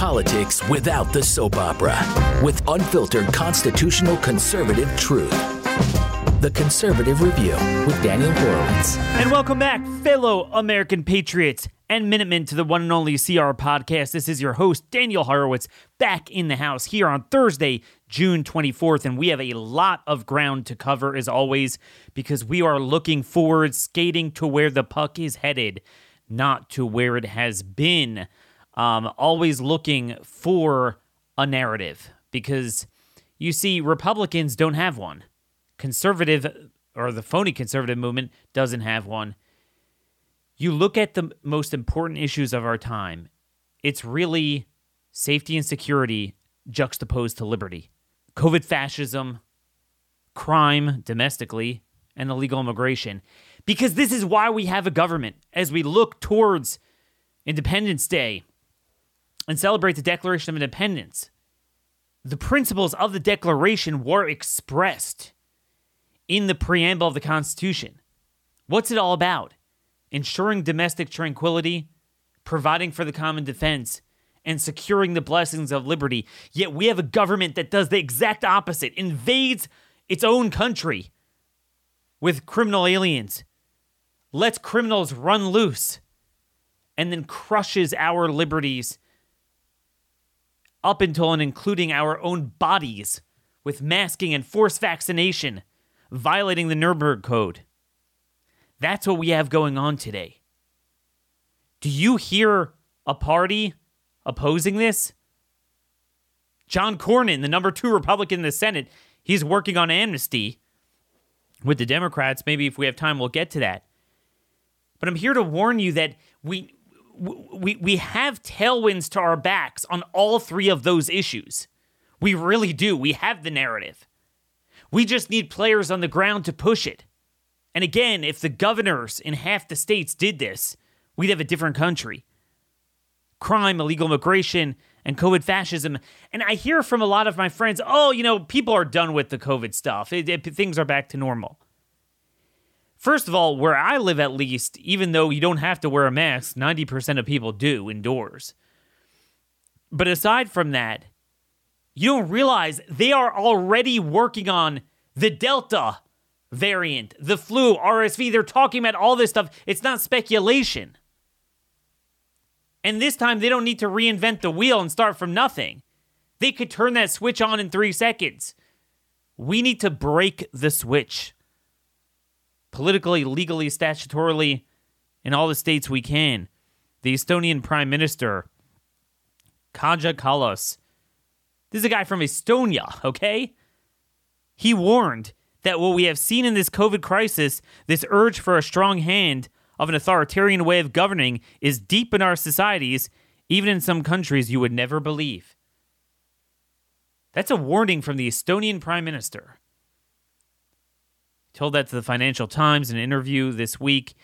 politics without the soap opera with unfiltered constitutional conservative truth. The Conservative Review with Daniel Horowitz. And welcome back, fellow American patriots and Minutemen, to the one and only CR podcast. This is your host, Daniel Horowitz, back in the house here on Thursday, June 24th. And we have a lot of ground to cover, as always, because we are looking forward, skating to where the puck is headed, not to where it has been. Um, always looking for a narrative, because you see, Republicans don't have one conservative or the phony conservative movement doesn't have one. You look at the most important issues of our time, it's really safety and security juxtaposed to liberty. COVID fascism, crime domestically, and illegal immigration. Because this is why we have a government as we look towards Independence Day and celebrate the Declaration of Independence. The principles of the Declaration were expressed in the preamble of the Constitution. What's it all about? Ensuring domestic tranquility, providing for the common defense, and securing the blessings of liberty. Yet we have a government that does the exact opposite, invades its own country with criminal aliens, lets criminals run loose, and then crushes our liberties up until and including our own bodies with masking and forced vaccination violating the Nuremberg Code. That's what we have going on today. Do you hear a party opposing this? John Cornyn, the number two Republican in the Senate, he's working on amnesty with the Democrats. Maybe if we have time, we'll get to that. But I'm here to warn you that we we we have tailwinds to our backs on all three of those issues. We really do. We have the narrative. We just need players on the ground to push it. And again, if the governors in half the states did this, we'd have a different country. Crime, illegal immigration, and COVID fascism. And I hear from a lot of my friends, oh, you know, people are done with the COVID stuff. It, it, things are back to normal. First of all, where I live at least, even though you don't have to wear a mask, 90% of people do indoors. But aside from that, you don't realize they are already working on the Delta variant, the flu, RSV. They're talking about all this stuff. It's not speculation. And this time, they don't need to reinvent the wheel and start from nothing. They could turn that switch on in three seconds. We need to break the switch politically, legally, statutorily, in all the states we can. The Estonian Prime Minister, Kaja Kallas, this is a guy from Estonia, okay? He warned that what we have seen in this COVID crisis, this urge for a strong hand of an authoritarian way of governing, is deep in our societies, even in some countries you would never believe. That's a warning from the Estonian Prime Minister. Told that to the Financial Times in an interview this week.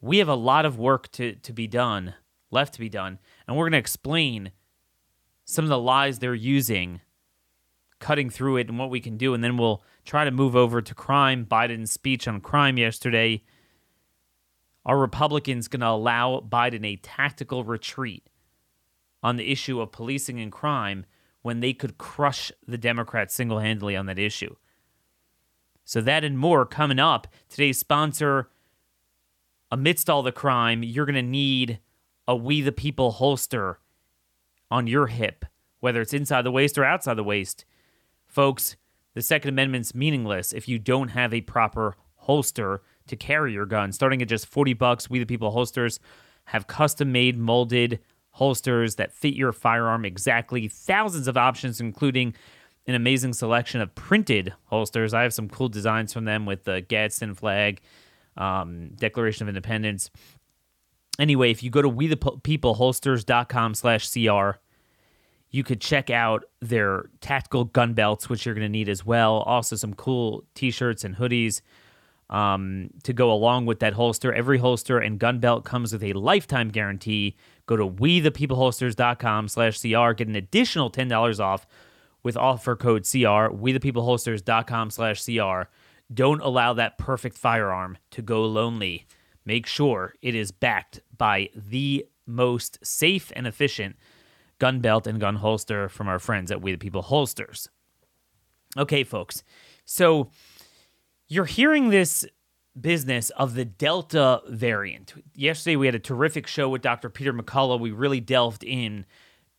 We have a lot of work to, to be done, left to be done, and we're going to explain some of the lies they're using, cutting through it, and what we can do. And then we'll try to move over to crime. Biden's speech on crime yesterday. Are Republicans going to allow Biden a tactical retreat on the issue of policing and crime when they could crush the Democrats single handedly on that issue? So, that and more coming up. Today's sponsor, amidst all the crime, you're going to need a We the People holster on your hip, whether it's inside the waist or outside the waist. Folks, the Second Amendment's meaningless if you don't have a proper holster to carry your gun. Starting at just 40 bucks, We the People holsters have custom made molded holsters that fit your firearm exactly. Thousands of options, including an amazing selection of printed holsters. I have some cool designs from them with the Gadsden flag, um, Declaration of Independence. Anyway, if you go to we the people holsters.com slash CR, you could check out their tactical gun belts, which you're going to need as well. Also, some cool t shirts and hoodies um, to go along with that holster. Every holster and gun belt comes with a lifetime guarantee. Go to wethepeopleholsters.com slash CR. Get an additional $10 off with offer code CR. Wethepeopleholsters.com slash CR. Don't allow that perfect firearm to go lonely. Make sure it is backed by the most safe and efficient gun belt and gun holster from our friends at We the People Holsters. Okay, folks. So you're hearing this business of the Delta variant. Yesterday we had a terrific show with Dr. Peter McCullough. We really delved in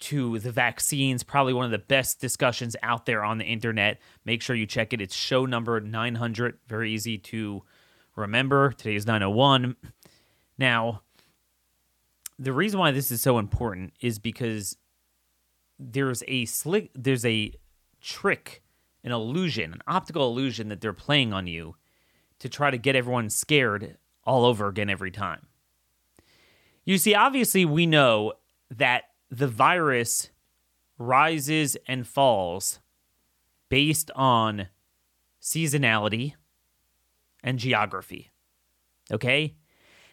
to the vaccines, probably one of the best discussions out there on the internet. Make sure you check it. It's show number 900, very easy to remember. Today is 901. Now, the reason why this is so important is because there's a slick there's a trick, an illusion, an optical illusion that they're playing on you to try to get everyone scared all over again every time. You see, obviously, we know that the virus rises and falls based on seasonality and geography. Okay?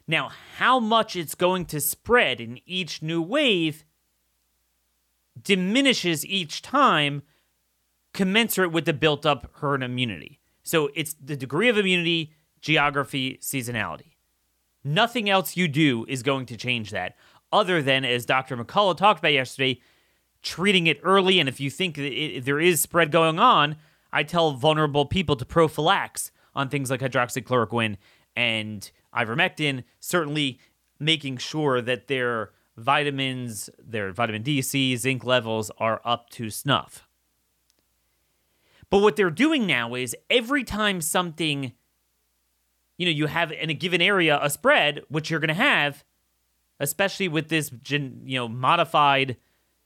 Now, how much it's going to spread in each new wave diminishes each time commensurate with the built up herd immunity. So it's the degree of immunity, geography, seasonality. Nothing else you do is going to change that, other than, as Dr. McCullough talked about yesterday, treating it early. And if you think it, there is spread going on, I tell vulnerable people to prophylax on things like hydroxychloroquine and ivermectin, certainly making sure that their vitamins, their vitamin D, C, zinc levels are up to snuff. But what they're doing now is every time something, you know, you have in a given area a spread, which you're going to have, especially with this, you know, modified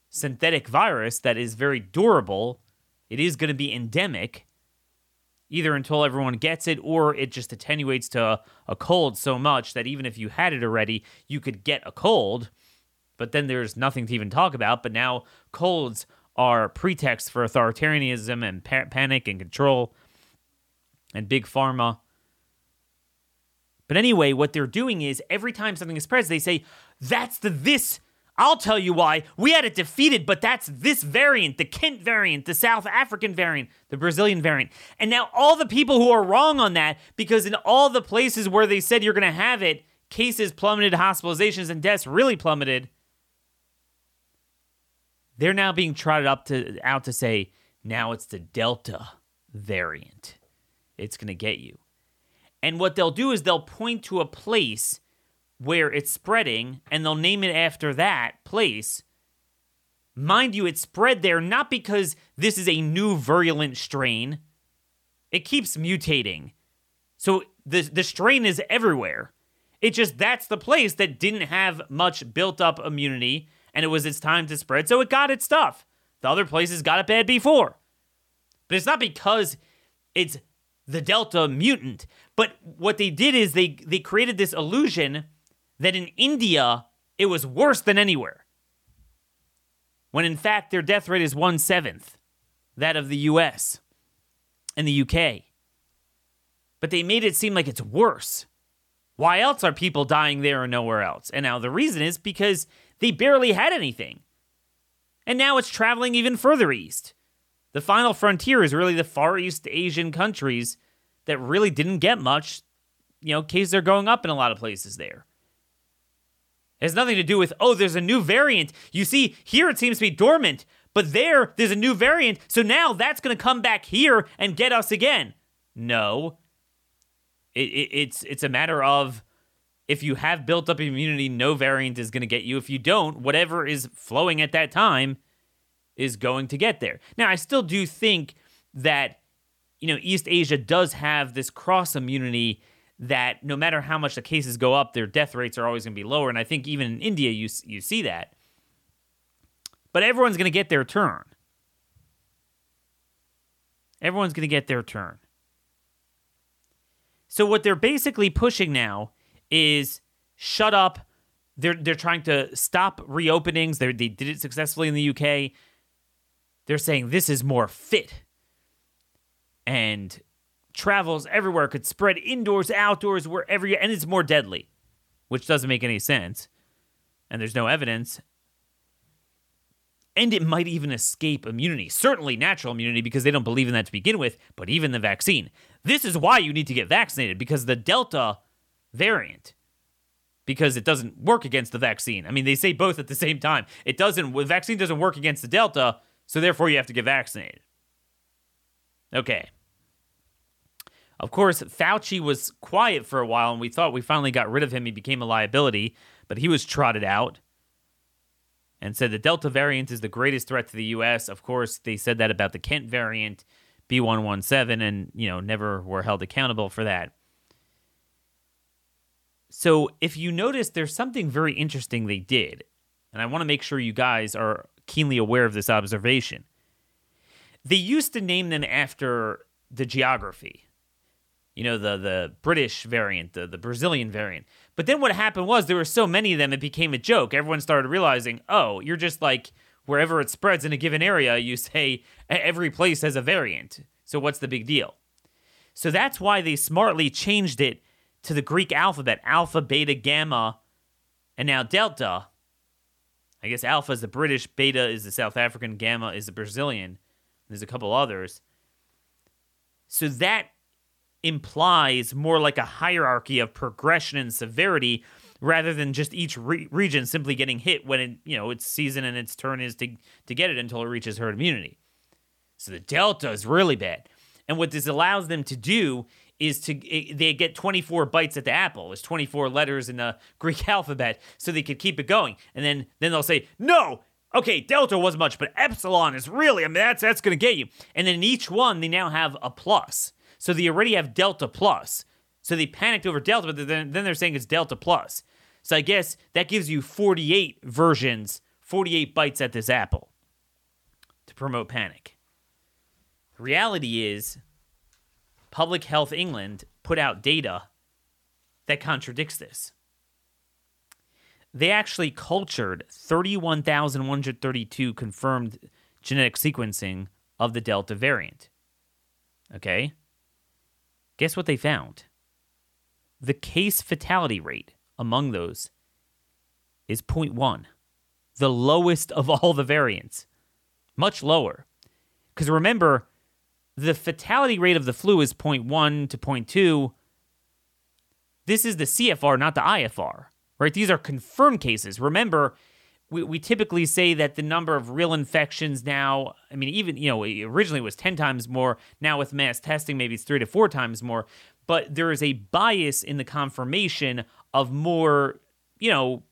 synthetic virus that is very durable, it is going to be endemic, either until everyone gets it or it just attenuates to a, a cold so much that even if you had it already, you could get a cold. But then there's nothing to even talk about. But now colds are pretext for authoritarianism and pa- panic and control and big pharma. But anyway, what they're doing is every time something is spreads, they say, that's the this. I'll tell you why. We had it defeated, but that's this variant, the Kent variant, the South African variant, the Brazilian variant. And now all the people who are wrong on that, because in all the places where they said you're going to have it, cases plummeted, hospitalizations and deaths really plummeted they're now being trotted up to out to say now it's the Delta variant. It's going to get you. And what they'll do is they'll point to a place where it's spreading and they'll name it after that place. Mind you, it spread there not because this is a new virulent strain. It keeps mutating. So the the strain is everywhere. It just that's the place that didn't have much built up immunity and it was its time to spread, so it got its stuff. The other places got it bad before. But it's not because it's the Delta mutant. But what they did is they, they created this illusion that in India, it was worse than anywhere. When in fact, their death rate is one seventh that of the US and the UK. But they made it seem like it's worse. Why else are people dying there and nowhere else? And now the reason is because they barely had anything. And now it's traveling even further east. The final frontier is really the Far East Asian countries that really didn't get much. You know, cases are going up in a lot of places there. It has nothing to do with, oh, there's a new variant. You see, here it seems to be dormant, but there, there's a new variant. So now that's going to come back here and get us again. No. It, it, it's, it's a matter of if you have built up immunity, no variant is going to get you. If you don't, whatever is flowing at that time is going to get there. Now, I still do think that, you know, East Asia does have this cross immunity that no matter how much the cases go up, their death rates are always going to be lower. And I think even in India, you, you see that. But everyone's going to get their turn. Everyone's going to get their turn. So, what they're basically pushing now is shut up. They're they're trying to stop reopenings. They they did it successfully in the UK. They're saying this is more fit. And travels everywhere could spread indoors, outdoors, wherever you and it's more deadly, which doesn't make any sense. And there's no evidence. And it might even escape immunity. Certainly natural immunity because they don't believe in that to begin with, but even the vaccine. This is why you need to get vaccinated because the Delta variant because it doesn't work against the vaccine. I mean, they say both at the same time. It doesn't, the vaccine doesn't work against the Delta, so therefore you have to get vaccinated. Okay. Of course, Fauci was quiet for a while, and we thought we finally got rid of him. He became a liability, but he was trotted out and said the Delta variant is the greatest threat to the U.S. Of course, they said that about the Kent variant, B117, and, you know, never were held accountable for that. So if you notice, there's something very interesting they did, and I want to make sure you guys are keenly aware of this observation. They used to name them after the geography, you know, the the British variant, the, the Brazilian variant. But then what happened was there were so many of them, it became a joke. Everyone started realizing, oh, you're just like wherever it spreads in a given area, you say every place has a variant. So what's the big deal? So that's why they smartly changed it to the Greek alphabet alpha, beta, gamma, and now delta. I guess alpha is the British, beta is the South African, gamma is the Brazilian. There's a couple others. So that implies more like a hierarchy of progression and severity rather than just each re- region simply getting hit when it, you know its season and its turn is to to get it until it reaches herd immunity. So the delta is really bad. And what this allows them to do is to they get 24 bites at the apple. There's 24 letters in the Greek alphabet, so they could keep it going. And then then they'll say, no, okay, delta wasn't much, but epsilon is really, I mean, that's that's gonna get you. And then in each one, they now have a plus. So they already have delta plus. So they panicked over delta, but then, then they're saying it's delta plus. So I guess that gives you 48 versions, 48 bites at this apple to promote panic. The reality is Public Health England put out data that contradicts this. They actually cultured 31,132 confirmed genetic sequencing of the Delta variant. Okay? Guess what they found? The case fatality rate among those is 0.1, the lowest of all the variants. Much lower. Because remember, the fatality rate of the flu is 0.1 to 0.2. This is the CFR, not the IFR, right? These are confirmed cases. Remember, we, we typically say that the number of real infections now, I mean, even, you know, originally it was 10 times more. Now with mass testing, maybe it's three to four times more. But there is a bias in the confirmation of more, you know,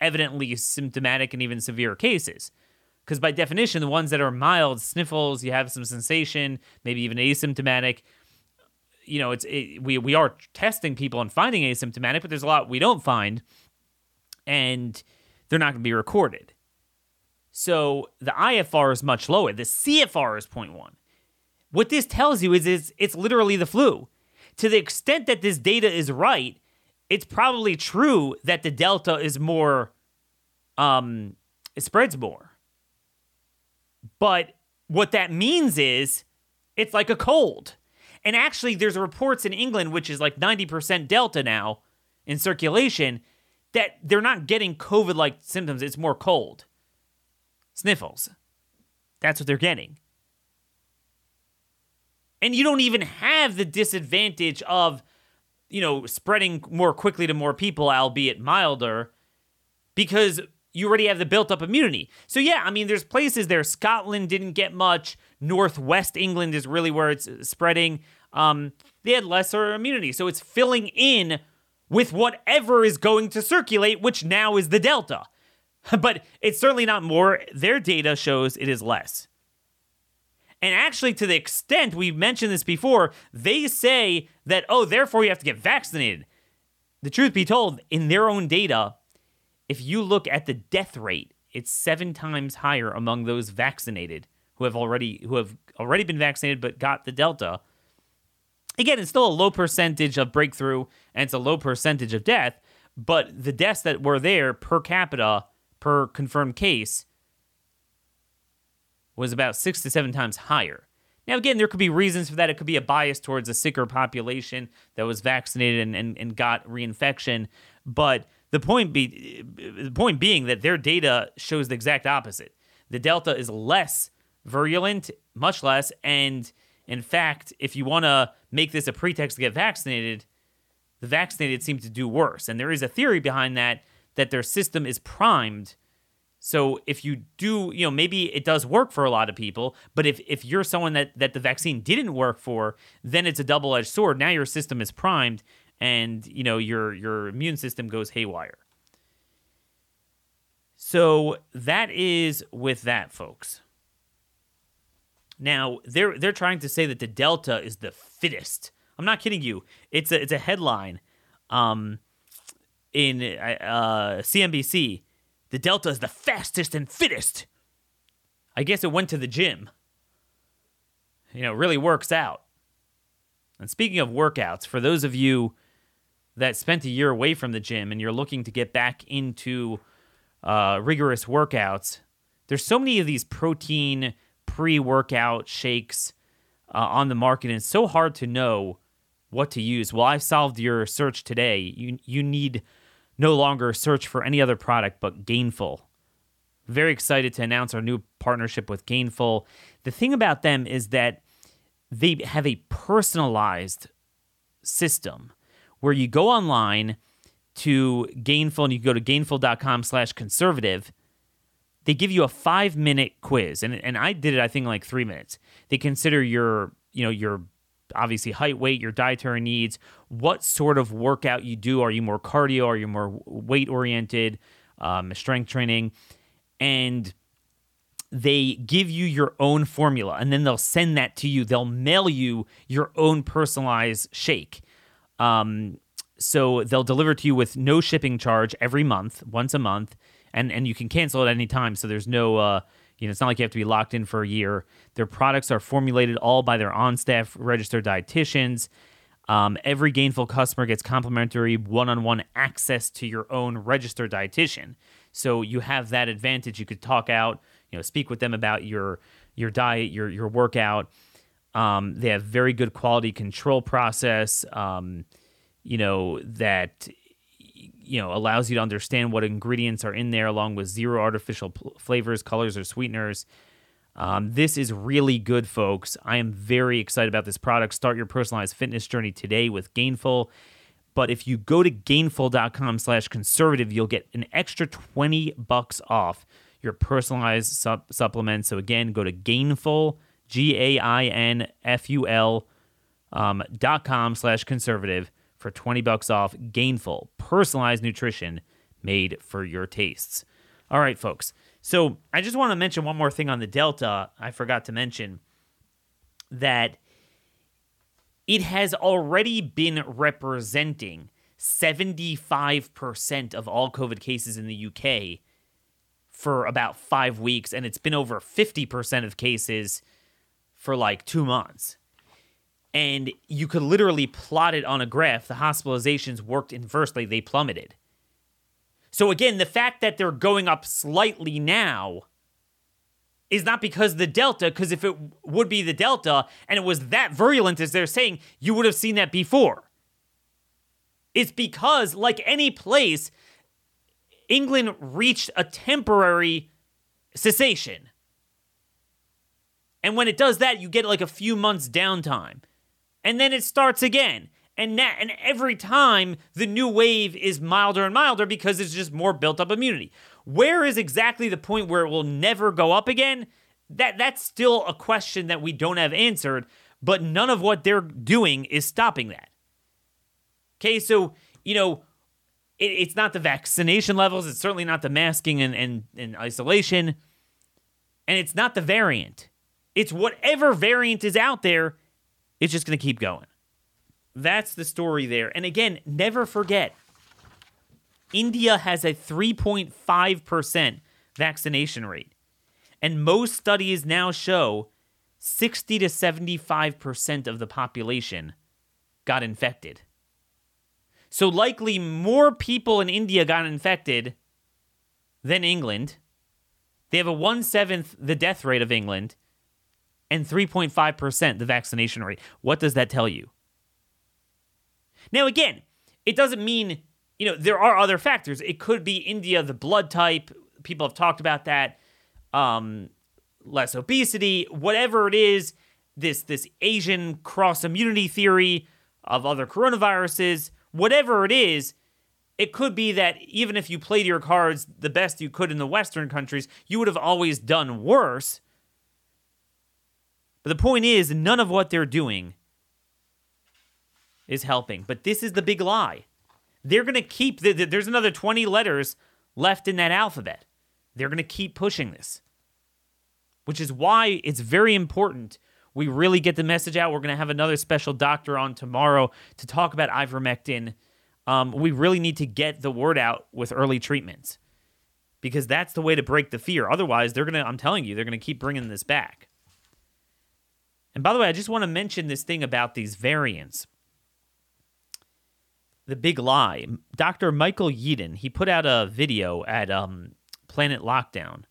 evidently symptomatic and even severe cases because by definition, the ones that are mild sniffles, you have some sensation, maybe even asymptomatic. You know, it's it, we we are testing people and finding asymptomatic, but there's a lot we don't find, and they're not going to be recorded. So the IFR is much lower. The CFR is 0.1. What this tells you is it's, it's literally the flu. To the extent that this data is right, it's probably true that the delta is more um it spreads more. But what that means is it's like a cold. And actually, there's reports in England, which is like 90% Delta now in circulation, that they're not getting COVID like symptoms. It's more cold. Sniffles. That's what they're getting. And you don't even have the disadvantage of, you know, spreading more quickly to more people, albeit milder, because you already have the built up immunity. So, yeah, I mean, there's places there. Scotland didn't get much. Northwest England is really where it's spreading. Um, they had lesser immunity. So it's filling in with whatever is going to circulate, which now is the Delta. but it's certainly not more. Their data shows it is less. And actually, to the extent we've mentioned this before, they say that, oh, therefore you have to get vaccinated. The truth be told, in their own data, if you look at the death rate, it's seven times higher among those vaccinated who have already who have already been vaccinated but got the Delta. Again, it's still a low percentage of breakthrough and it's a low percentage of death, but the deaths that were there per capita per confirmed case was about six to seven times higher. Now, again, there could be reasons for that. It could be a bias towards a sicker population that was vaccinated and, and, and got reinfection. But the point be the point being that their data shows the exact opposite. The delta is less virulent, much less, and in fact, if you want to make this a pretext to get vaccinated, the vaccinated seem to do worse. And there is a theory behind that that their system is primed. So if you do, you know, maybe it does work for a lot of people, but if, if you're someone that, that the vaccine didn't work for, then it's a double-edged sword. Now your system is primed and, you know, your your immune system goes haywire. So that is with that, folks. Now they're they're trying to say that the Delta is the fittest. I'm not kidding you. It's a it's a headline, um, in uh, CNBC. The Delta is the fastest and fittest. I guess it went to the gym. You know, it really works out. And speaking of workouts, for those of you that spent a year away from the gym and you're looking to get back into uh, rigorous workouts, there's so many of these protein pre workout shakes uh, on the market, and it's so hard to know what to use. Well, I solved your search today. You, you need no longer search for any other product but Gainful. Very excited to announce our new partnership with Gainful. The thing about them is that they have a personalized system where you go online to Gainful and you go to gainful.com slash conservative. They give you a five minute quiz. And, and I did it, I think, like three minutes. They consider your, you know, your obviously height, weight, your dietary needs, what sort of workout you do. Are you more cardio? Are you more weight oriented? Um, strength training. And they give you your own formula and then they'll send that to you. They'll mail you your own personalized shake. Um, so they'll deliver to you with no shipping charge every month, once a month, and and you can cancel at any time. So there's no, uh, you know, it's not like you have to be locked in for a year. Their products are formulated all by their on-staff registered dietitians. Um, every gainful customer gets complimentary one-on-one access to your own registered dietitian. So you have that advantage. You could talk out, you know, speak with them about your your diet, your your workout. Um, they have very good quality control process. Um, you know that you know allows you to understand what ingredients are in there, along with zero artificial pl- flavors, colors, or sweeteners. Um, this is really good, folks. I am very excited about this product. Start your personalized fitness journey today with Gainful. But if you go to gainful.com slash conservative, you'll get an extra 20 bucks off your personalized sup- supplement. So again, go to gainful, G A I N F U L um, dot com slash conservative for 20 bucks off Gainful, personalized nutrition made for your tastes. All right, folks. So I just want to mention one more thing on the Delta. I forgot to mention that it has already been representing 75% of all COVID cases in the UK for about five weeks, and it's been over 50% of cases for like two months. And you could literally plot it on a graph. The hospitalizations worked inversely, they plummeted. So, again, the fact that they're going up slightly now is not because the Delta, because if it would be the Delta and it was that virulent as they're saying, you would have seen that before. It's because, like any place, England reached a temporary cessation. And when it does that, you get like a few months downtime. And then it starts again. And that, and every time the new wave is milder and milder because it's just more built up immunity. Where is exactly the point where it will never go up again? That that's still a question that we don't have answered, but none of what they're doing is stopping that. Okay, so you know, it, it's not the vaccination levels, it's certainly not the masking and, and, and isolation, and it's not the variant. It's whatever variant is out there, it's just gonna keep going. That's the story there. And again, never forget India has a 3.5% vaccination rate. And most studies now show 60 to 75% of the population got infected. So, likely more people in India got infected than England. They have a one seventh the death rate of England and 3.5% the vaccination rate. What does that tell you? Now, again, it doesn't mean, you know, there are other factors. It could be India, the blood type. People have talked about that. Um, less obesity, whatever it is, this this Asian cross immunity theory of other coronaviruses, whatever it is, it could be that even if you played your cards the best you could in the Western countries, you would have always done worse. But the point is, none of what they're doing is helping. But this is the big lie. They're going to keep, the, the, there's another 20 letters left in that alphabet. They're going to keep pushing this, which is why it's very important we really get the message out. We're going to have another special doctor on tomorrow to talk about ivermectin. Um, we really need to get the word out with early treatments because that's the way to break the fear. Otherwise, they're going to, I'm telling you, they're going to keep bringing this back. And by the way, I just want to mention this thing about these variants. The big lie. Dr. Michael Yeadon, he put out a video at um, Planet Lockdown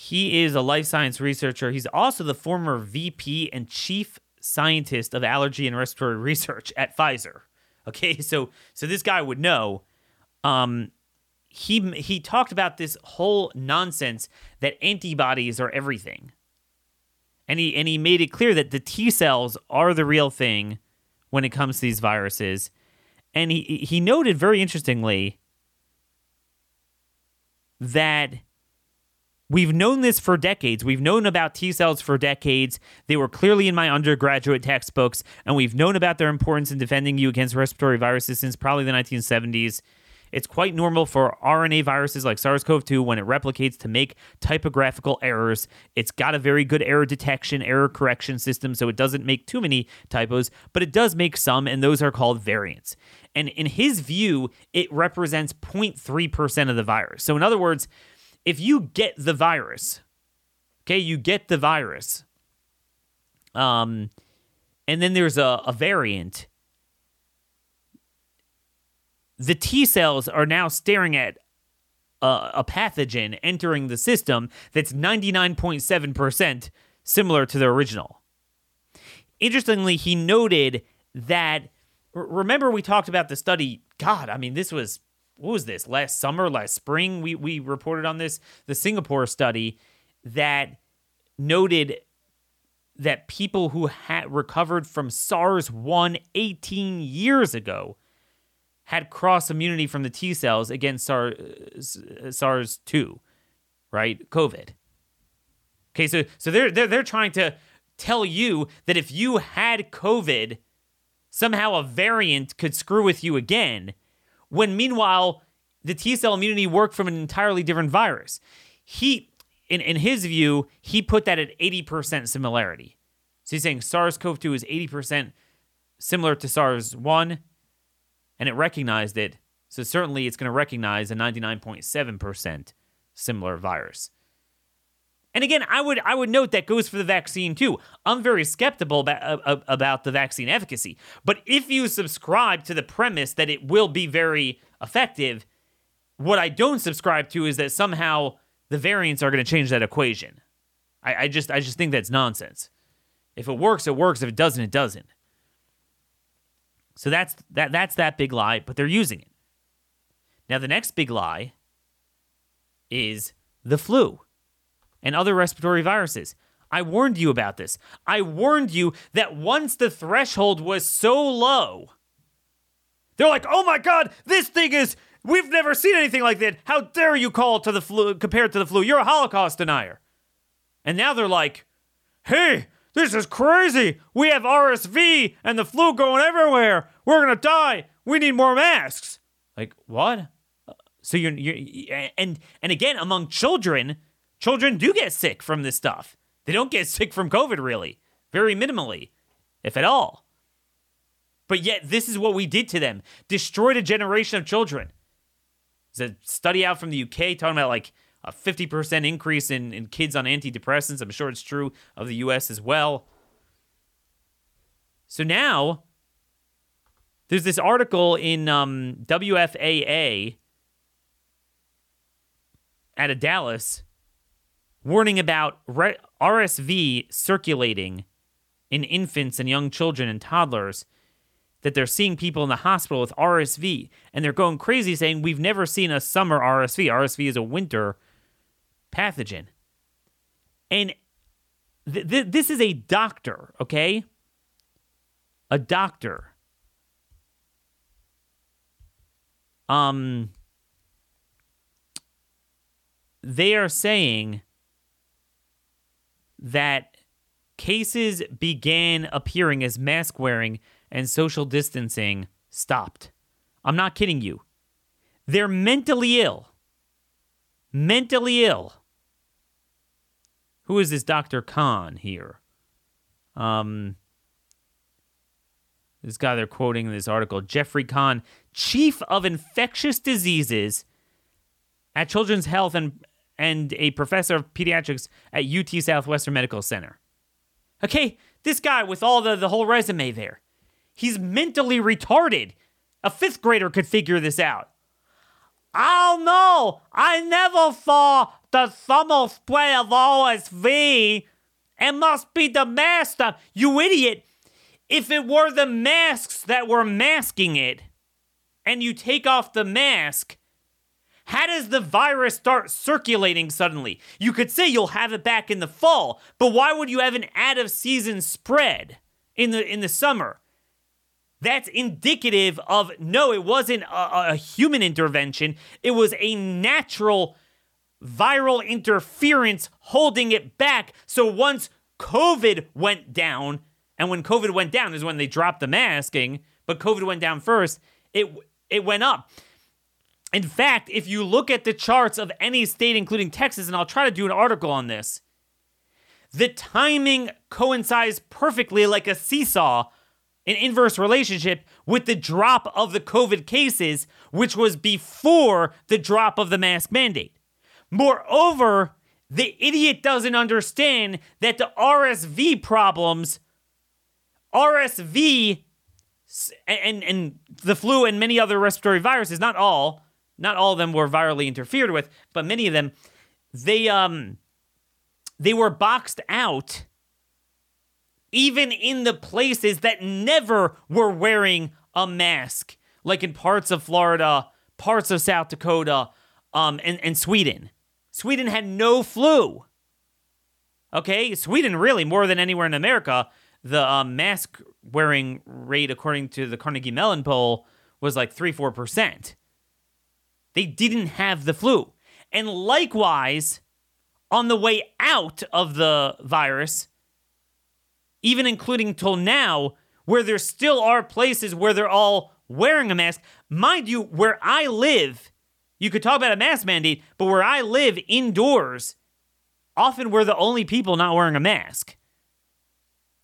he is a life science researcher. He's also the former VP and chief scientist of allergy and respiratory research at Pfizer. Okay, so so this guy would know. Um, he he talked about this whole nonsense that antibodies are everything, and he and he made it clear that the T cells are the real thing when it comes to these viruses, and he he noted very interestingly that We've known this for decades. We've known about T cells for decades. They were clearly in my undergraduate textbooks, and we've known about their importance in defending you against respiratory viruses since probably the 1970s. It's quite normal for RNA viruses like SARS CoV 2 when it replicates to make typographical errors. It's got a very good error detection, error correction system, so it doesn't make too many typos, but it does make some, and those are called variants. And in his view, it represents 0.3% of the virus. So, in other words, if you get the virus, okay, you get the virus, um, and then there's a, a variant, the T cells are now staring at a, a pathogen entering the system that's 99.7% similar to the original. Interestingly, he noted that remember we talked about the study god i mean this was what was this last summer, last spring? We we reported on this the Singapore study that noted that people who had recovered from SARS 1 18 years ago had cross immunity from the T cells against uh, SARS 2, right? COVID. Okay, so so they're, they're they're trying to tell you that if you had COVID, somehow a variant could screw with you again when meanwhile the T cell immunity worked from an entirely different virus. He, in, in his view, he put that at 80% similarity. So he's saying SARS CoV 2 is 80% similar to SARS 1, and it recognized it. So certainly it's going to recognize a 99.7% similar virus. And again, I would I would note that goes for the vaccine too. I'm very skeptical about, uh, about the vaccine efficacy. But if you subscribe to the premise that it will be very effective, what I don't subscribe to is that somehow the variants are going to change that equation. I, I just I just think that's nonsense. If it works, it works. If it doesn't, it doesn't. So that's that that's that big lie, but they're using it. Now the next big lie is the flu and other respiratory viruses. I warned you about this. I warned you that once the threshold was so low, they're like, "Oh my god, this thing is we've never seen anything like that. How dare you call it to the flu compared to the flu? You're a Holocaust denier." And now they're like, "Hey, this is crazy. We have RSV and the flu going everywhere. We're going to die. We need more masks." Like, what? So you're, you're and and again among children, Children do get sick from this stuff. They don't get sick from COVID, really, very minimally, if at all. But yet, this is what we did to them destroyed a generation of children. There's a study out from the UK talking about like a 50% increase in, in kids on antidepressants. I'm sure it's true of the US as well. So now, there's this article in um, WFAA out of Dallas warning about RSV circulating in infants and young children and toddlers that they're seeing people in the hospital with RSV and they're going crazy saying we've never seen a summer RSV. RSV is a winter pathogen. And th- th- this is a doctor, okay? A doctor Um, they are saying that cases began appearing as mask wearing and social distancing stopped. I'm not kidding you. They're mentally ill. Mentally ill. Who is this Dr. Kahn here? Um, this guy they're quoting in this article, Jeffrey Kahn, chief of infectious diseases at Children's Health and and a professor of pediatrics at UT Southwestern Medical Center. Okay, this guy with all the, the whole resume there. He's mentally retarded. A fifth grader could figure this out. Oh no, I never saw the summer spray of RSV. It must be the mask. You idiot. If it were the masks that were masking it, and you take off the mask, how does the virus start circulating suddenly? You could say you'll have it back in the fall, but why would you have an out of season spread in the in the summer? That's indicative of no, it wasn't a, a human intervention. It was a natural viral interference holding it back. So once COVID went down, and when COVID went down is when they dropped the masking, but COVID went down first, it it went up. In fact, if you look at the charts of any state, including Texas, and I'll try to do an article on this, the timing coincides perfectly like a seesaw, an inverse relationship with the drop of the COVID cases, which was before the drop of the mask mandate. Moreover, the idiot doesn't understand that the RSV problems, RSV and, and the flu and many other respiratory viruses, not all, not all of them were virally interfered with, but many of them, they um they were boxed out even in the places that never were wearing a mask, like in parts of Florida, parts of South Dakota, um, and, and Sweden. Sweden had no flu. Okay, Sweden really more than anywhere in America, the uh, mask wearing rate, according to the Carnegie Mellon poll, was like three four percent. They didn't have the flu. And likewise, on the way out of the virus, even including till now, where there still are places where they're all wearing a mask. Mind you, where I live, you could talk about a mask mandate, but where I live indoors, often we're the only people not wearing a mask.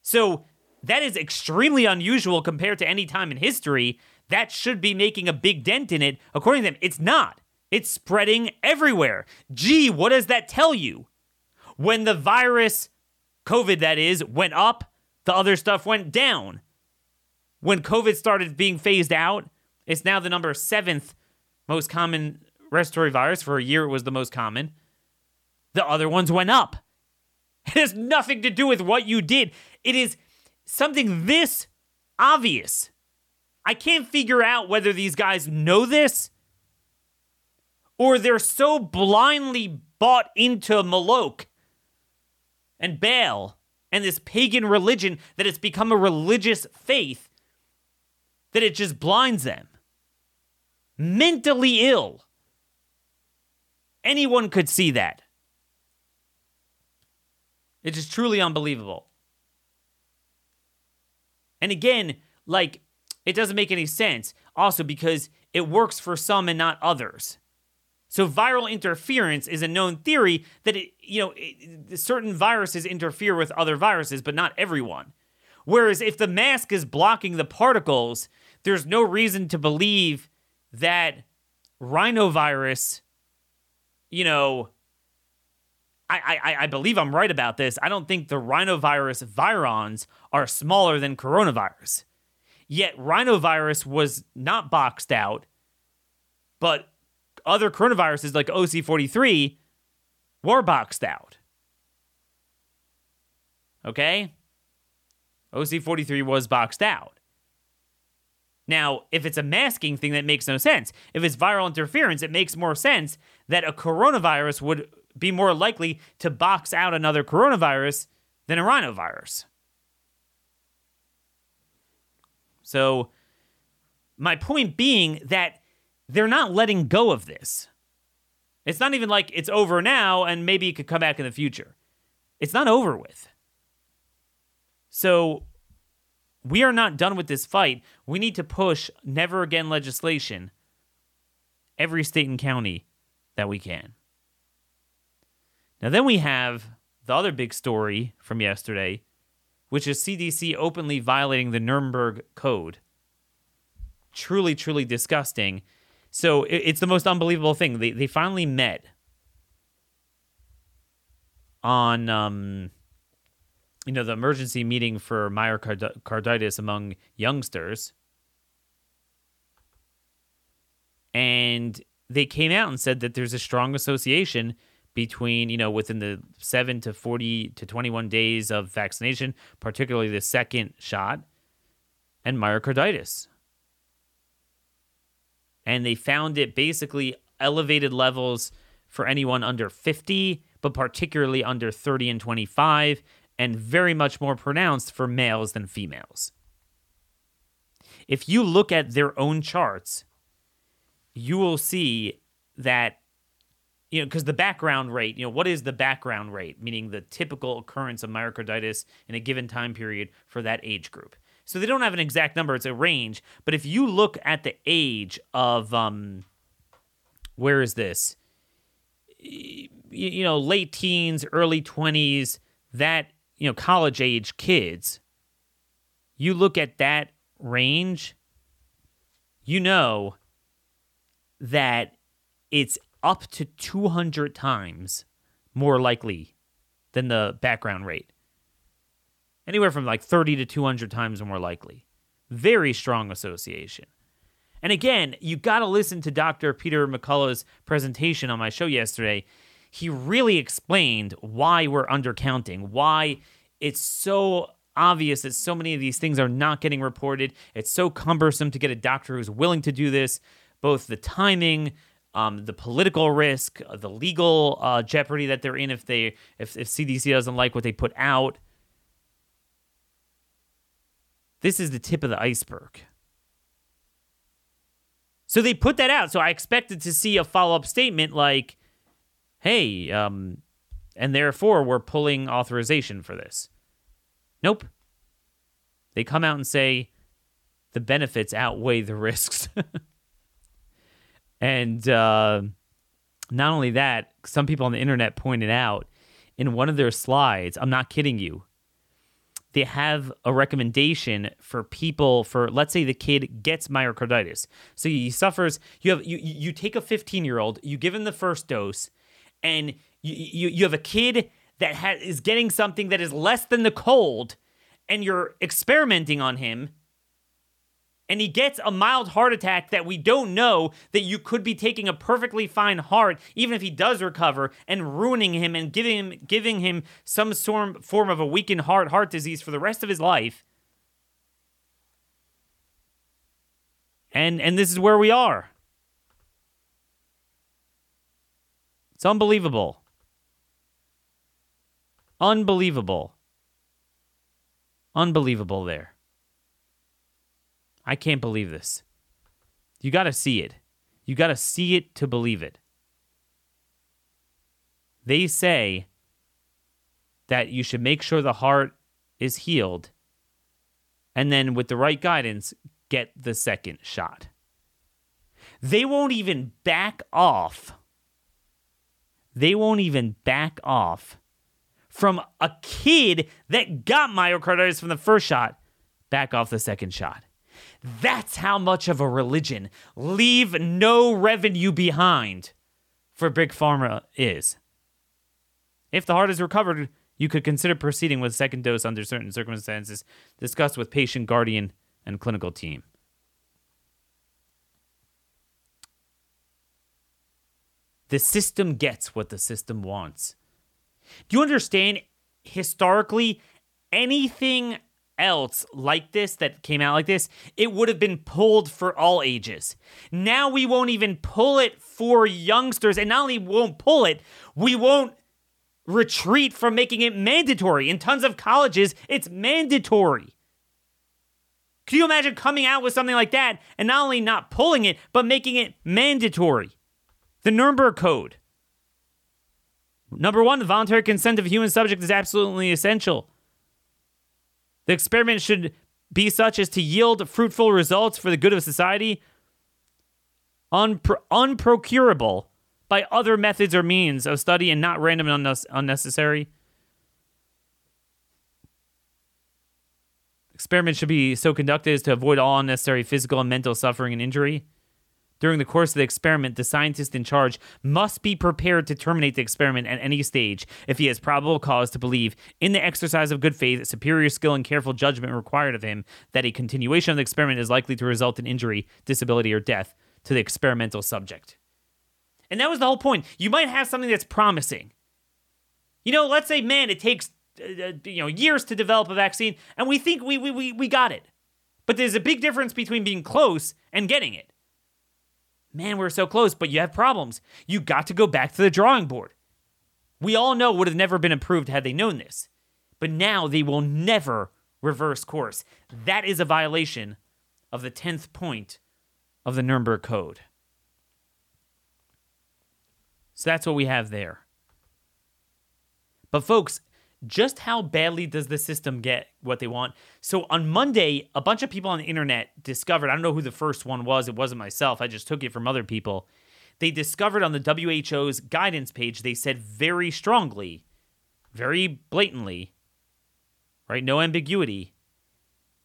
So that is extremely unusual compared to any time in history that should be making a big dent in it. According to them, it's not. It's spreading everywhere. Gee, what does that tell you? When the virus, COVID that is, went up, the other stuff went down. When COVID started being phased out, it's now the number seventh most common respiratory virus. For a year, it was the most common. The other ones went up. It has nothing to do with what you did. It is something this obvious I can't figure out whether these guys know this or they're so blindly bought into Moloch and Baal and this pagan religion that it's become a religious faith that it just blinds them. Mentally ill. Anyone could see that. It is truly unbelievable. And again, like it doesn't make any sense. Also, because it works for some and not others. So viral interference is a known theory that it, you know it, certain viruses interfere with other viruses, but not everyone. Whereas if the mask is blocking the particles, there's no reason to believe that rhinovirus, you know, I, I, I believe I'm right about this. I don't think the rhinovirus virions are smaller than coronavirus. Yet rhinovirus was not boxed out, but other coronaviruses like OC43 were boxed out. Okay? OC43 was boxed out. Now, if it's a masking thing, that makes no sense. If it's viral interference, it makes more sense that a coronavirus would be more likely to box out another coronavirus than a rhinovirus. So, my point being that they're not letting go of this. It's not even like it's over now and maybe it could come back in the future. It's not over with. So we are not done with this fight. We need to push never again legislation every state and county that we can. Now, then we have the other big story from yesterday, which is CDC openly violating the Nuremberg Code. Truly, truly disgusting. So it's the most unbelievable thing. They, they finally met on um, you know, the emergency meeting for myocarditis among youngsters. And they came out and said that there's a strong association between, you know, within the 7 to 40 to 21 days of vaccination, particularly the second shot, and myocarditis. And they found it basically elevated levels for anyone under 50, but particularly under 30 and 25, and very much more pronounced for males than females. If you look at their own charts, you will see that you know because the background rate you know what is the background rate? Meaning the typical occurrence of myocarditis in a given time period for that age group. So they don't have an exact number it's a range but if you look at the age of um where is this? You know late teens early 20s that you know, college age kids, you look at that range, you know that it's up to 200 times more likely than the background rate. Anywhere from like 30 to 200 times more likely. Very strong association. And again, you got to listen to Dr. Peter McCullough's presentation on my show yesterday he really explained why we're undercounting, why it's so obvious that so many of these things are not getting reported. It's so cumbersome to get a doctor who's willing to do this, both the timing, um, the political risk, uh, the legal uh, jeopardy that they're in if they if, if CDC doesn't like what they put out. This is the tip of the iceberg. So they put that out. So I expected to see a follow up statement like, hey, um, and therefore we're pulling authorization for this. Nope. They come out and say the benefits outweigh the risks. and uh, not only that, some people on the internet pointed out in one of their slides, I'm not kidding you, they have a recommendation for people for let's say the kid gets myocarditis so he suffers you have you you take a 15 year old you give him the first dose and you, you, you have a kid that ha- is getting something that is less than the cold, and you're experimenting on him, and he gets a mild heart attack that we don't know that you could be taking a perfectly fine heart, even if he does recover, and ruining him and giving him giving him some form form of a weakened heart heart disease for the rest of his life. And and this is where we are. It's unbelievable. Unbelievable. Unbelievable there. I can't believe this. You got to see it. You got to see it to believe it. They say that you should make sure the heart is healed and then, with the right guidance, get the second shot. They won't even back off they won't even back off from a kid that got myocarditis from the first shot, back off the second shot. That's how much of a religion leave no revenue behind for Big Pharma is. If the heart is recovered, you could consider proceeding with second dose under certain circumstances discussed with patient, guardian, and clinical team. The system gets what the system wants. Do you understand? Historically, anything else like this that came out like this, it would have been pulled for all ages. Now we won't even pull it for youngsters. And not only won't pull it, we won't retreat from making it mandatory. In tons of colleges, it's mandatory. Can you imagine coming out with something like that and not only not pulling it, but making it mandatory? The Nuremberg Code. Number one, the voluntary consent of a human subject is absolutely essential. The experiment should be such as to yield fruitful results for the good of society, unpro- unprocurable by other methods or means of study and not random and unne- unnecessary. Experiments should be so conducted as to avoid all unnecessary physical and mental suffering and injury. During the course of the experiment, the scientist in charge must be prepared to terminate the experiment at any stage if he has probable cause to believe, in the exercise of good faith, superior skill, and careful judgment required of him, that a continuation of the experiment is likely to result in injury, disability, or death to the experimental subject. And that was the whole point. You might have something that's promising. You know, let's say, man, it takes uh, you know years to develop a vaccine, and we think we, we, we, we got it. But there's a big difference between being close and getting it. Man, we're so close, but you have problems. You got to go back to the drawing board. We all know would have never been approved had they known this. But now they will never reverse course. That is a violation of the 10th point of the Nuremberg Code. So that's what we have there. But, folks, just how badly does the system get what they want? So on Monday, a bunch of people on the internet discovered, I don't know who the first one was, it wasn't myself, I just took it from other people. They discovered on the WHO's guidance page, they said very strongly, very blatantly, right? No ambiguity,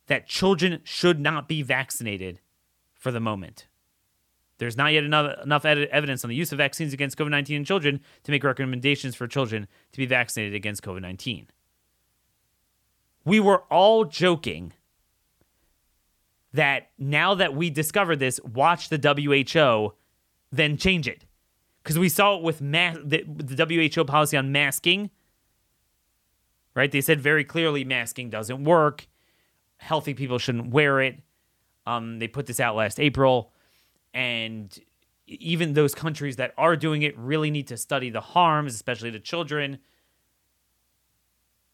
that children should not be vaccinated for the moment. There's not yet enough, enough evidence on the use of vaccines against COVID 19 in children to make recommendations for children to be vaccinated against COVID 19. We were all joking that now that we discovered this, watch the WHO then change it. Because we saw it with the, the WHO policy on masking, right? They said very clearly masking doesn't work. Healthy people shouldn't wear it. Um, they put this out last April and even those countries that are doing it really need to study the harms, especially to children.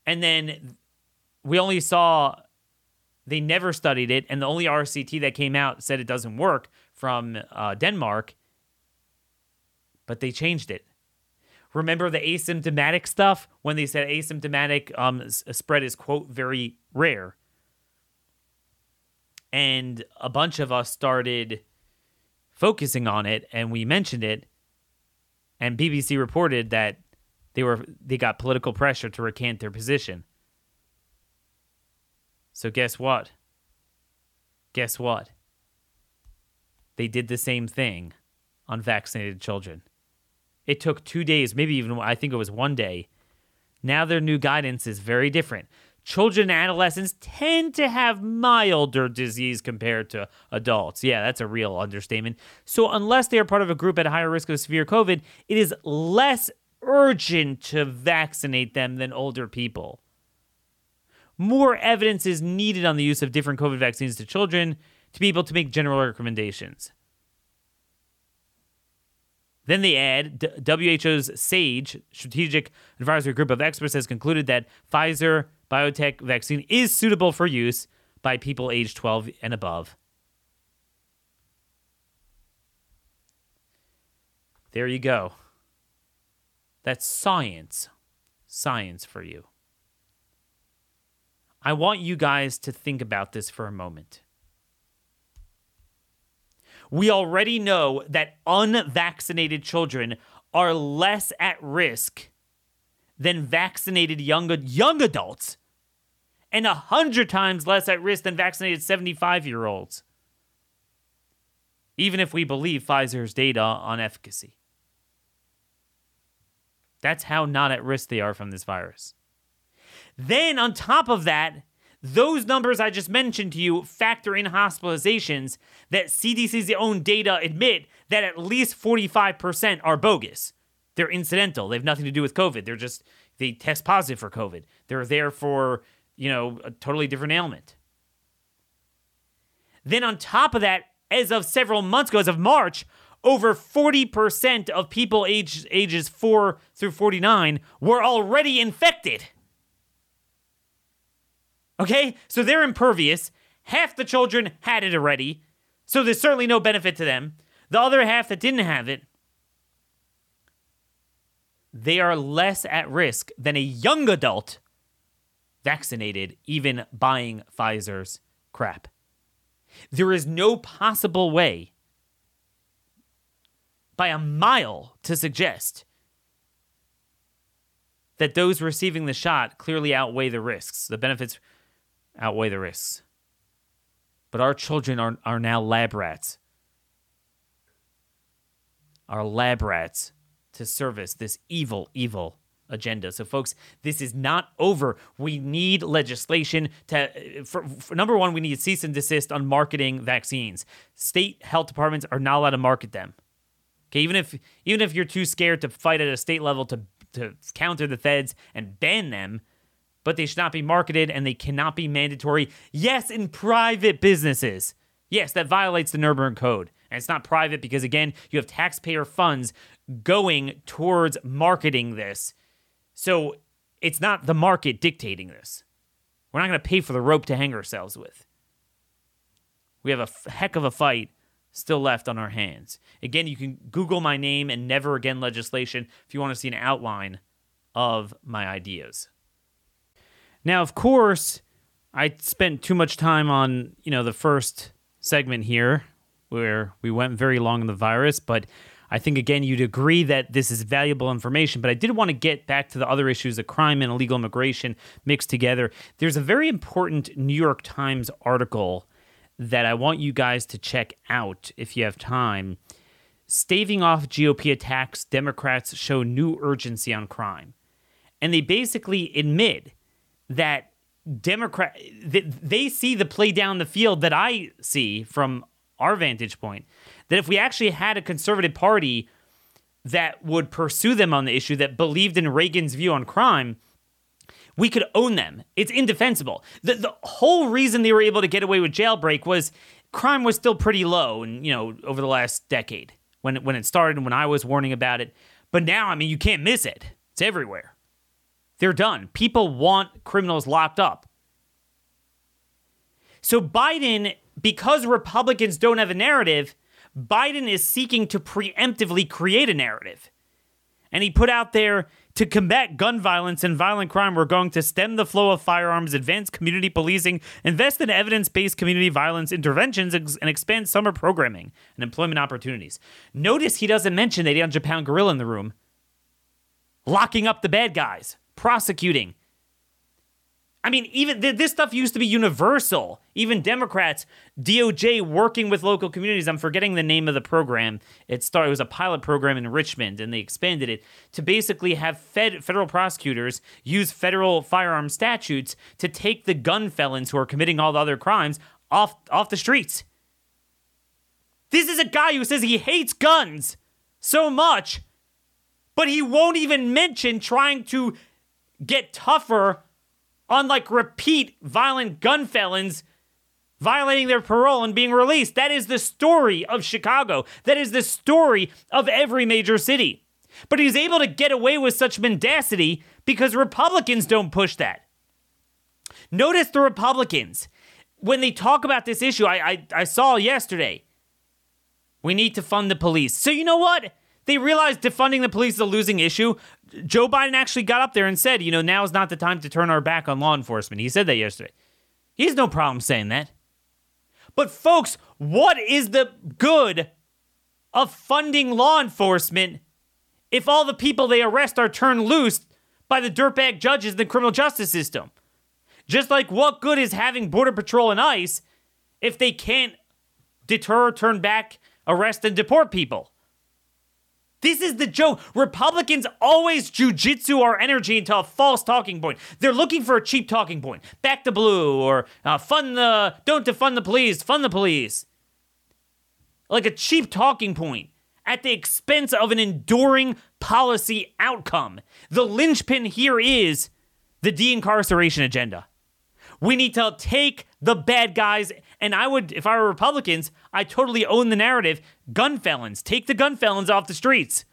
And then we only saw they never studied it, and the only RCT that came out said it doesn't work from uh, Denmark, but they changed it. Remember the asymptomatic stuff when they said asymptomatic um, spread is quote very rare, and a bunch of us started focusing on it and we mentioned it and BBC reported that they were they got political pressure to recant their position. So guess what? Guess what? They did the same thing on vaccinated children. It took 2 days, maybe even I think it was 1 day. Now their new guidance is very different children and adolescents tend to have milder disease compared to adults. Yeah, that's a real understatement. So, unless they are part of a group at higher risk of severe COVID, it is less urgent to vaccinate them than older people. More evidence is needed on the use of different COVID vaccines to children to be able to make general recommendations. Then they add WHO's SAGE, Strategic Advisory Group of Experts, has concluded that Pfizer, BioNTech vaccine is suitable for use by people aged 12 and above. There you go. That's science. Science for you. I want you guys to think about this for a moment. We already know that unvaccinated children are less at risk than vaccinated young, young adults and a hundred times less at risk than vaccinated 75 year olds, even if we believe Pfizer's data on efficacy. That's how not at risk they are from this virus. Then, on top of that, those numbers I just mentioned to you factor in hospitalizations that CDC's own data admit that at least 45% are bogus. They're incidental. They have nothing to do with COVID. They're just they test positive for COVID. They're there for, you know, a totally different ailment. Then on top of that, as of several months ago, as of March, over 40% of people age, ages 4 through 49 were already infected. Okay? So they're impervious. half the children had it already, so there's certainly no benefit to them. The other half that didn't have it, they are less at risk than a young adult vaccinated, even buying Pfizer's crap. There is no possible way by a mile to suggest that those receiving the shot clearly outweigh the risks. The benefits outweigh the risks. But our children are, are now lab rats. Are lab rats to service this evil, evil agenda. So, folks, this is not over. We need legislation to, for, for, number one, we need cease and desist on marketing vaccines. State health departments are not allowed to market them. Okay, even if even if you're too scared to fight at a state level to to counter the feds and ban them, but they should not be marketed and they cannot be mandatory. Yes, in private businesses. Yes, that violates the Nuremberg Code. And it's not private because, again, you have taxpayer funds going towards marketing this. So it's not the market dictating this. We're not going to pay for the rope to hang ourselves with. We have a f- heck of a fight still left on our hands. Again, you can Google my name and never again legislation if you want to see an outline of my ideas. Now, of course, I spent too much time on, you know, the first segment here where we went very long on the virus, but I think again you'd agree that this is valuable information, but I did want to get back to the other issues of crime and illegal immigration mixed together. There's a very important New York Times article that I want you guys to check out if you have time. Staving off GOP attacks, Democrats show new urgency on crime. And they basically admit that Democrat they see the play down the field that I see from our vantage point that if we actually had a conservative party that would pursue them on the issue that believed in Reagan's view on crime, we could own them. It's indefensible. The, the whole reason they were able to get away with jailbreak was crime was still pretty low and you know over the last decade when when it started and when I was warning about it. But now, I mean, you can't miss it. It's everywhere. They're done. People want criminals locked up. So Biden, because Republicans don't have a narrative, Biden is seeking to preemptively create a narrative. And he put out there to combat gun violence and violent crime, we're going to stem the flow of firearms, advance community policing, invest in evidence based community violence interventions, and expand summer programming and employment opportunities. Notice he doesn't mention the 800 pound gorilla in the room locking up the bad guys, prosecuting, I mean, even th- this stuff used to be universal. Even Democrats, DOJ working with local communities. I'm forgetting the name of the program. It started. It was a pilot program in Richmond, and they expanded it to basically have fed federal prosecutors use federal firearm statutes to take the gun felons who are committing all the other crimes off off the streets. This is a guy who says he hates guns so much, but he won't even mention trying to get tougher on like repeat violent gun felons violating their parole and being released. That is the story of Chicago. That is the story of every major city. But he's able to get away with such mendacity because Republicans don't push that. Notice the Republicans, when they talk about this issue, I, I, I saw yesterday, we need to fund the police. So, you know what? They realized defunding the police is a losing issue. Joe Biden actually got up there and said, you know, now is not the time to turn our back on law enforcement. He said that yesterday. He has no problem saying that. But, folks, what is the good of funding law enforcement if all the people they arrest are turned loose by the dirtbag judges in the criminal justice system? Just like what good is having Border Patrol and ICE if they can't deter, turn back, arrest, and deport people? This is the joke. Republicans always jujitsu our energy into a false talking point. They're looking for a cheap talking point. Back to blue or uh, fund the, don't defund the police, fund the police. Like a cheap talking point at the expense of an enduring policy outcome. The linchpin here is the de incarceration agenda. We need to take the bad guys and I would, if I were Republicans, I totally own the narrative. Gun felons, take the gun felons off the streets.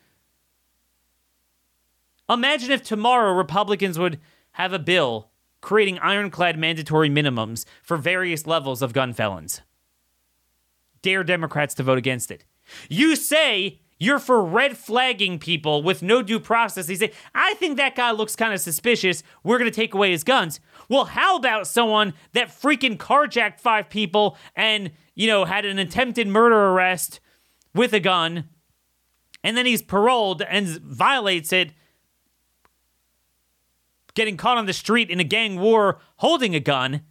Imagine if tomorrow Republicans would have a bill creating ironclad mandatory minimums for various levels of gun felons. Dare Democrats to vote against it. You say you're for red flagging people with no due process. They say, I think that guy looks kind of suspicious. We're going to take away his guns. Well, how about someone that freaking carjacked five people and, you know, had an attempted murder arrest with a gun and then he's paroled and violates it, getting caught on the street in a gang war holding a gun.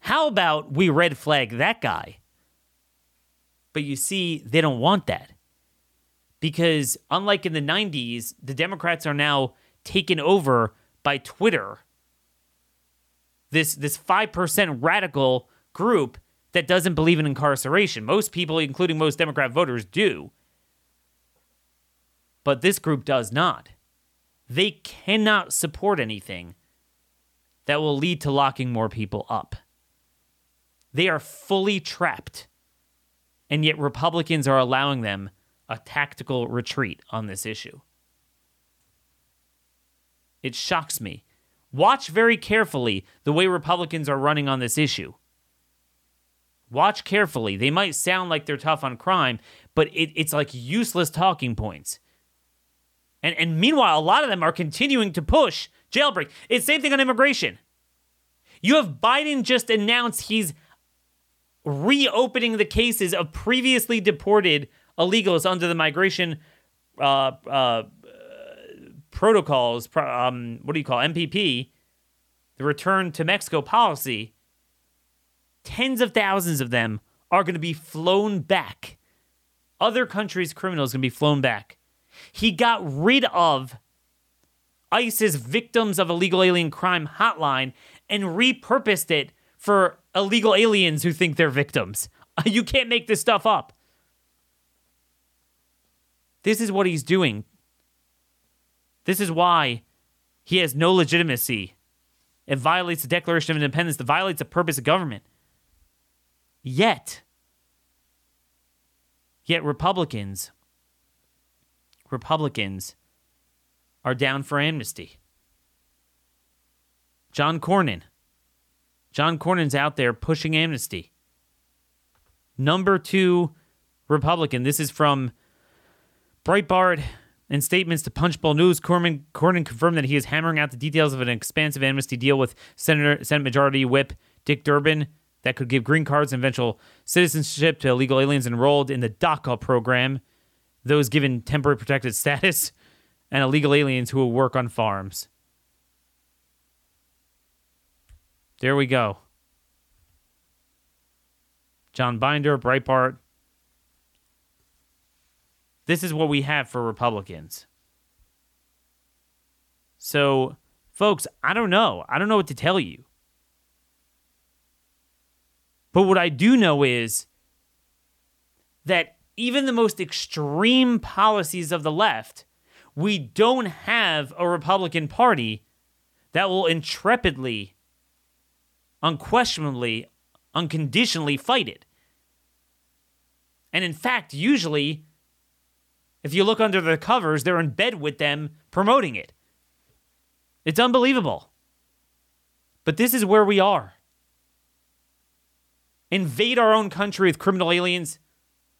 How about we red flag that guy? But you see, they don't want that. Because unlike in the 90s, the Democrats are now taken over by Twitter. This this 5% radical group that doesn't believe in incarceration. Most people, including most Democrat voters, do. But this group does not. They cannot support anything that will lead to locking more people up. They are fully trapped. And yet, Republicans are allowing them a tactical retreat on this issue. It shocks me. Watch very carefully the way Republicans are running on this issue. Watch carefully. They might sound like they're tough on crime, but it, it's like useless talking points. And, and meanwhile, a lot of them are continuing to push jailbreak. It's the same thing on immigration. You have Biden just announced he's reopening the cases of previously deported illegals under the migration uh, uh, protocols. Um, what do you call? MPP? The return to Mexico policy tens of thousands of them are going to be flown back. Other countries' criminals going to be flown back. He got rid of ICE's Victims of Illegal Alien Crime hotline and repurposed it for illegal aliens who think they're victims. You can't make this stuff up. This is what he's doing. This is why he has no legitimacy. It violates the Declaration of Independence, it violates the purpose of government. Yet, yet Republicans, Republicans are down for amnesty. John Cornyn. John Cornyn's out there pushing amnesty. Number two Republican. This is from Breitbart. In statements to Punchbowl News, Cornyn, Cornyn confirmed that he is hammering out the details of an expansive amnesty deal with Senator Senate Majority Whip Dick Durbin that could give green cards and eventual citizenship to illegal aliens enrolled in the DACA program, those given temporary protected status, and illegal aliens who will work on farms. There we go. John Binder, Breitbart. This is what we have for Republicans. So, folks, I don't know. I don't know what to tell you. But what I do know is that even the most extreme policies of the left, we don't have a Republican Party that will intrepidly, unquestionably, unconditionally fight it. And in fact, usually, if you look under the covers, they're in bed with them promoting it. It's unbelievable. But this is where we are invade our own country with criminal aliens,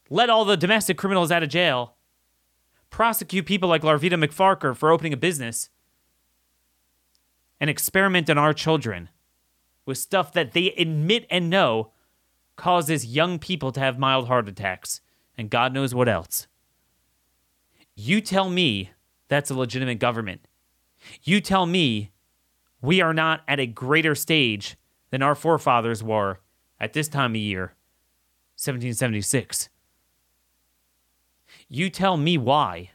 let all the domestic criminals out of jail, prosecute people like Larvita McFarquhar for opening a business, and experiment on our children with stuff that they admit and know causes young people to have mild heart attacks and God knows what else. You tell me that's a legitimate government. You tell me we are not at a greater stage than our forefathers were at this time of year, 1776. You tell me why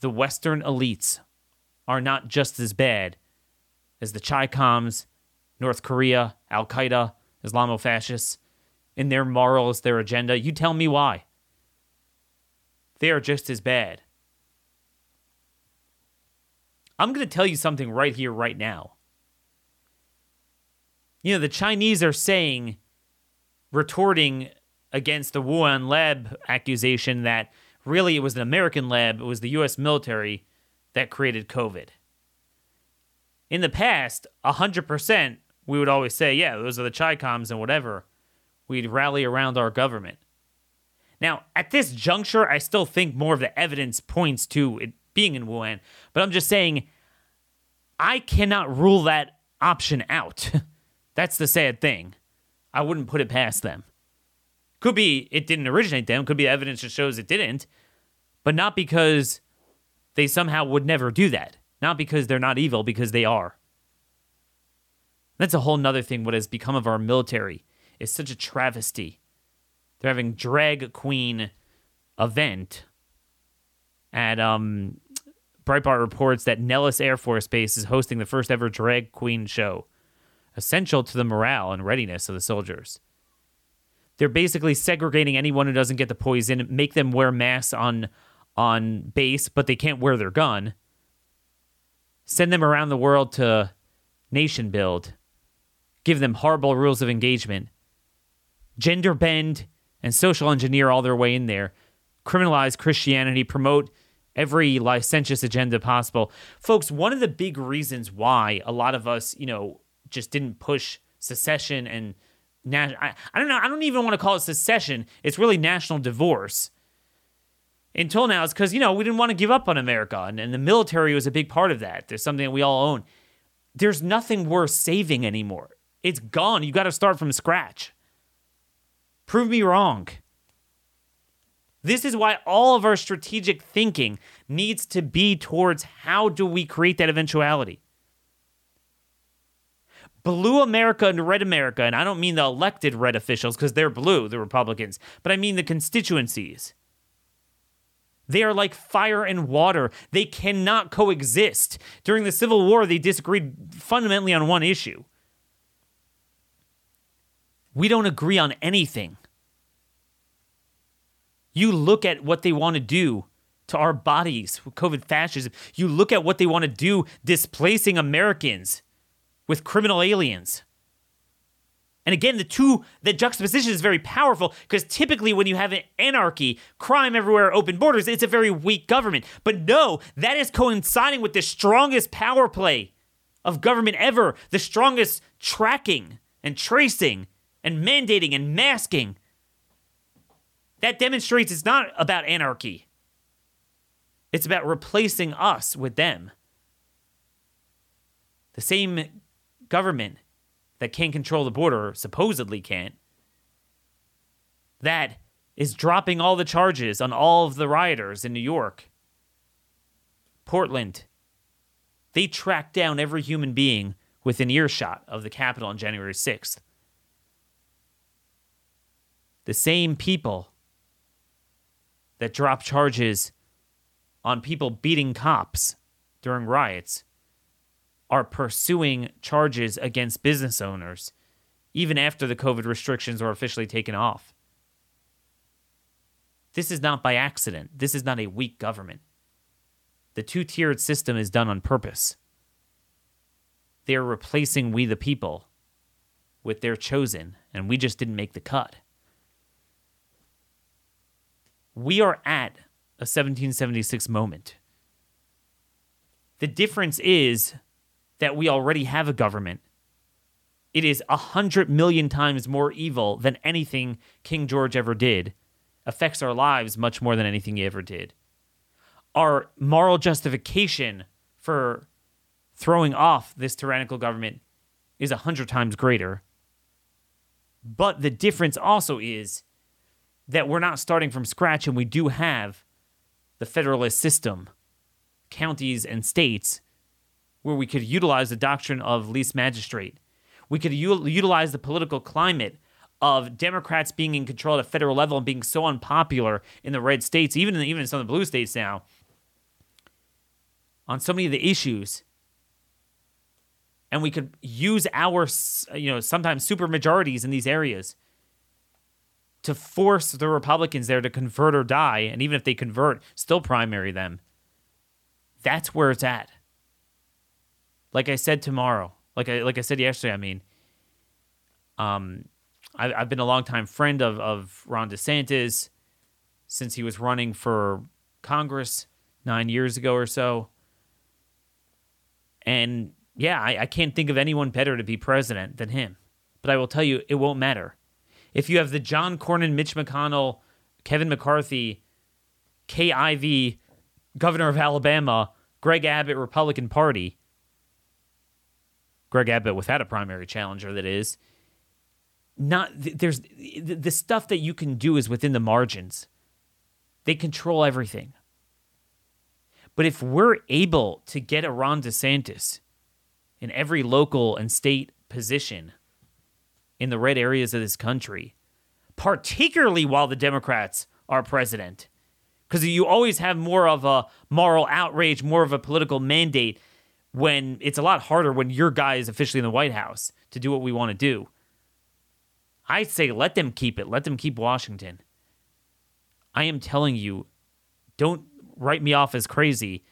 the Western elites are not just as bad as the Chi Coms, North Korea, Al Qaeda, Islamo fascists, in their morals, their agenda. You tell me why. They are just as bad. I'm going to tell you something right here, right now you know, the Chinese are saying, retorting against the Wuhan lab accusation that really it was an American lab, it was the US military that created COVID. In the past, 100%, we would always say, yeah, those are the Chi-Coms and whatever. We'd rally around our government. Now, at this juncture, I still think more of the evidence points to it being in Wuhan, but I'm just saying I cannot rule that option out. That's the sad thing. I wouldn't put it past them. Could be it didn't originate them, could be evidence that shows it didn't, but not because they somehow would never do that. Not because they're not evil, because they are. That's a whole nother thing. What has become of our military is such a travesty. They're having drag queen event at um, Breitbart reports that Nellis Air Force Base is hosting the first ever drag queen show, essential to the morale and readiness of the soldiers. They're basically segregating anyone who doesn't get the poison, make them wear masks on on base, but they can't wear their gun. Send them around the world to nation build give them horrible rules of engagement, gender bend and social engineer all their way in there, criminalize Christianity, promote every licentious agenda possible. Folks, one of the big reasons why a lot of us, you know, just didn't push secession and I, I don't know, I don't even want to call it secession. It's really national divorce. Until now, it's because, you know, we didn't want to give up on America, and, and the military was a big part of that. There's something that we all own. There's nothing worth saving anymore. It's gone. You got to start from scratch. Prove me wrong. This is why all of our strategic thinking needs to be towards how do we create that eventuality. Blue America and red America, and I don't mean the elected red officials because they're blue, the Republicans, but I mean the constituencies. They are like fire and water. They cannot coexist. During the Civil War, they disagreed fundamentally on one issue we don't agree on anything. You look at what they want to do to our bodies with COVID fascism. You look at what they want to do displacing Americans with criminal aliens. And again, the two, the juxtaposition is very powerful because typically when you have an anarchy, crime everywhere, open borders, it's a very weak government. But no, that is coinciding with the strongest power play of government ever, the strongest tracking and tracing and mandating and masking. That demonstrates it's not about anarchy. It's about replacing us with them. The same government that can't control the border, supposedly can't, that is dropping all the charges on all of the rioters in New York, Portland. They tracked down every human being within earshot of the Capitol on January 6th the same people that drop charges on people beating cops during riots are pursuing charges against business owners even after the COVID restrictions are officially taken off. This is not by accident. This is not a weak government. The two tiered system is done on purpose. They are replacing we the people with their chosen, and we just didn't make the cut we are at a 1776 moment. The difference is that we already have a government. It is a hundred million times more evil than anything King George ever did, affects our lives much more than anything he ever did. Our moral justification for throwing off this tyrannical government is a hundred times greater. But the difference also is that we're not starting from scratch and we do have the federalist system, counties and states, where we could utilize the doctrine of least magistrate. We could u- utilize the political climate of Democrats being in control at a federal level and being so unpopular in the red states, even in, even in some of the blue states now, on so many of the issues. And we could use our, you know, sometimes super majorities in these areas to force the Republicans there to convert or die, and even if they convert, still primary them. That's where it's at. Like I said tomorrow, like I like I said yesterday. I mean, um, I, I've been a longtime friend of of Ron DeSantis since he was running for Congress nine years ago or so, and yeah, I, I can't think of anyone better to be president than him. But I will tell you, it won't matter. If you have the John Cornyn, Mitch McConnell, Kevin McCarthy, Kay Ivey, governor of Alabama, Greg Abbott, Republican Party, Greg Abbott without a primary challenger, that is, not there's the stuff that you can do is within the margins. They control everything. But if we're able to get a Ron DeSantis in every local and state position in the red areas of this country, particularly while the Democrats are president, because you always have more of a moral outrage, more of a political mandate when it's a lot harder when your guy is officially in the White House to do what we want to do. I say let them keep it. Let them keep Washington. I am telling you, don't write me off as crazy.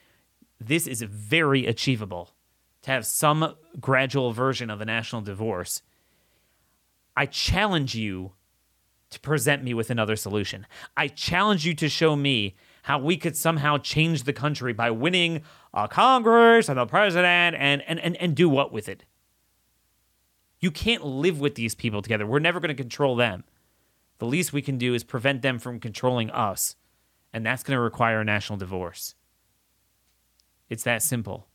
This is very achievable to have some gradual version of a national divorce. I challenge you to present me with another solution. I challenge you to show me how we could somehow change the country by winning a Congress and a president and, and, and, and do what with it? You can't live with these people together. We're never going to control them. The least we can do is prevent them from controlling us, and that's going to require a national divorce. It's that simple.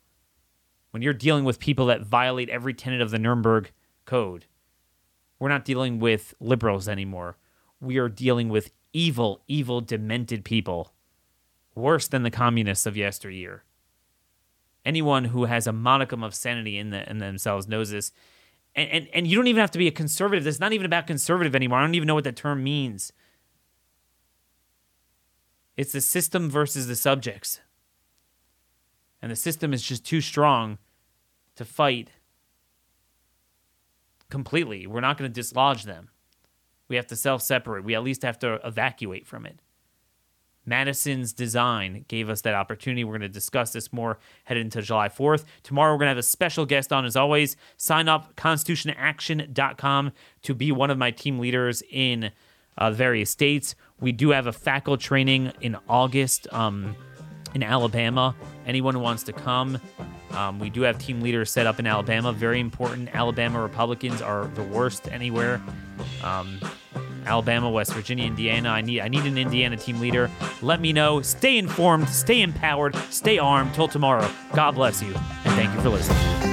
When you're dealing with people that violate every tenet of the Nuremberg Code, we're not dealing with liberals anymore. We are dealing with evil, evil, demented people, worse than the communists of yesteryear. Anyone who has a modicum of sanity in, the, in themselves knows this and, and and you don't even have to be a conservative. It's not even about conservative anymore. I don't even know what that term means. It's the system versus the subjects. And the system is just too strong to fight completely. We're not going to dislodge them. We have to self separate. We at least have to evacuate from it. Madison's design gave us that opportunity. We're going to discuss this more headed into July 4th. Tomorrow, we're going to have a special guest on, as always. Sign up constitutionaction.com to be one of my team leaders in uh, various states. We do have a faculty training in August um, in Alabama. Anyone who wants to come, um, we do have team leaders set up in Alabama. Very important. Alabama Republicans are the worst anywhere. Um, Alabama, West Virginia, Indiana. I need I need an Indiana team leader. Let me know. Stay informed, stay empowered, stay armed. Till tomorrow. God bless you, and thank you for listening.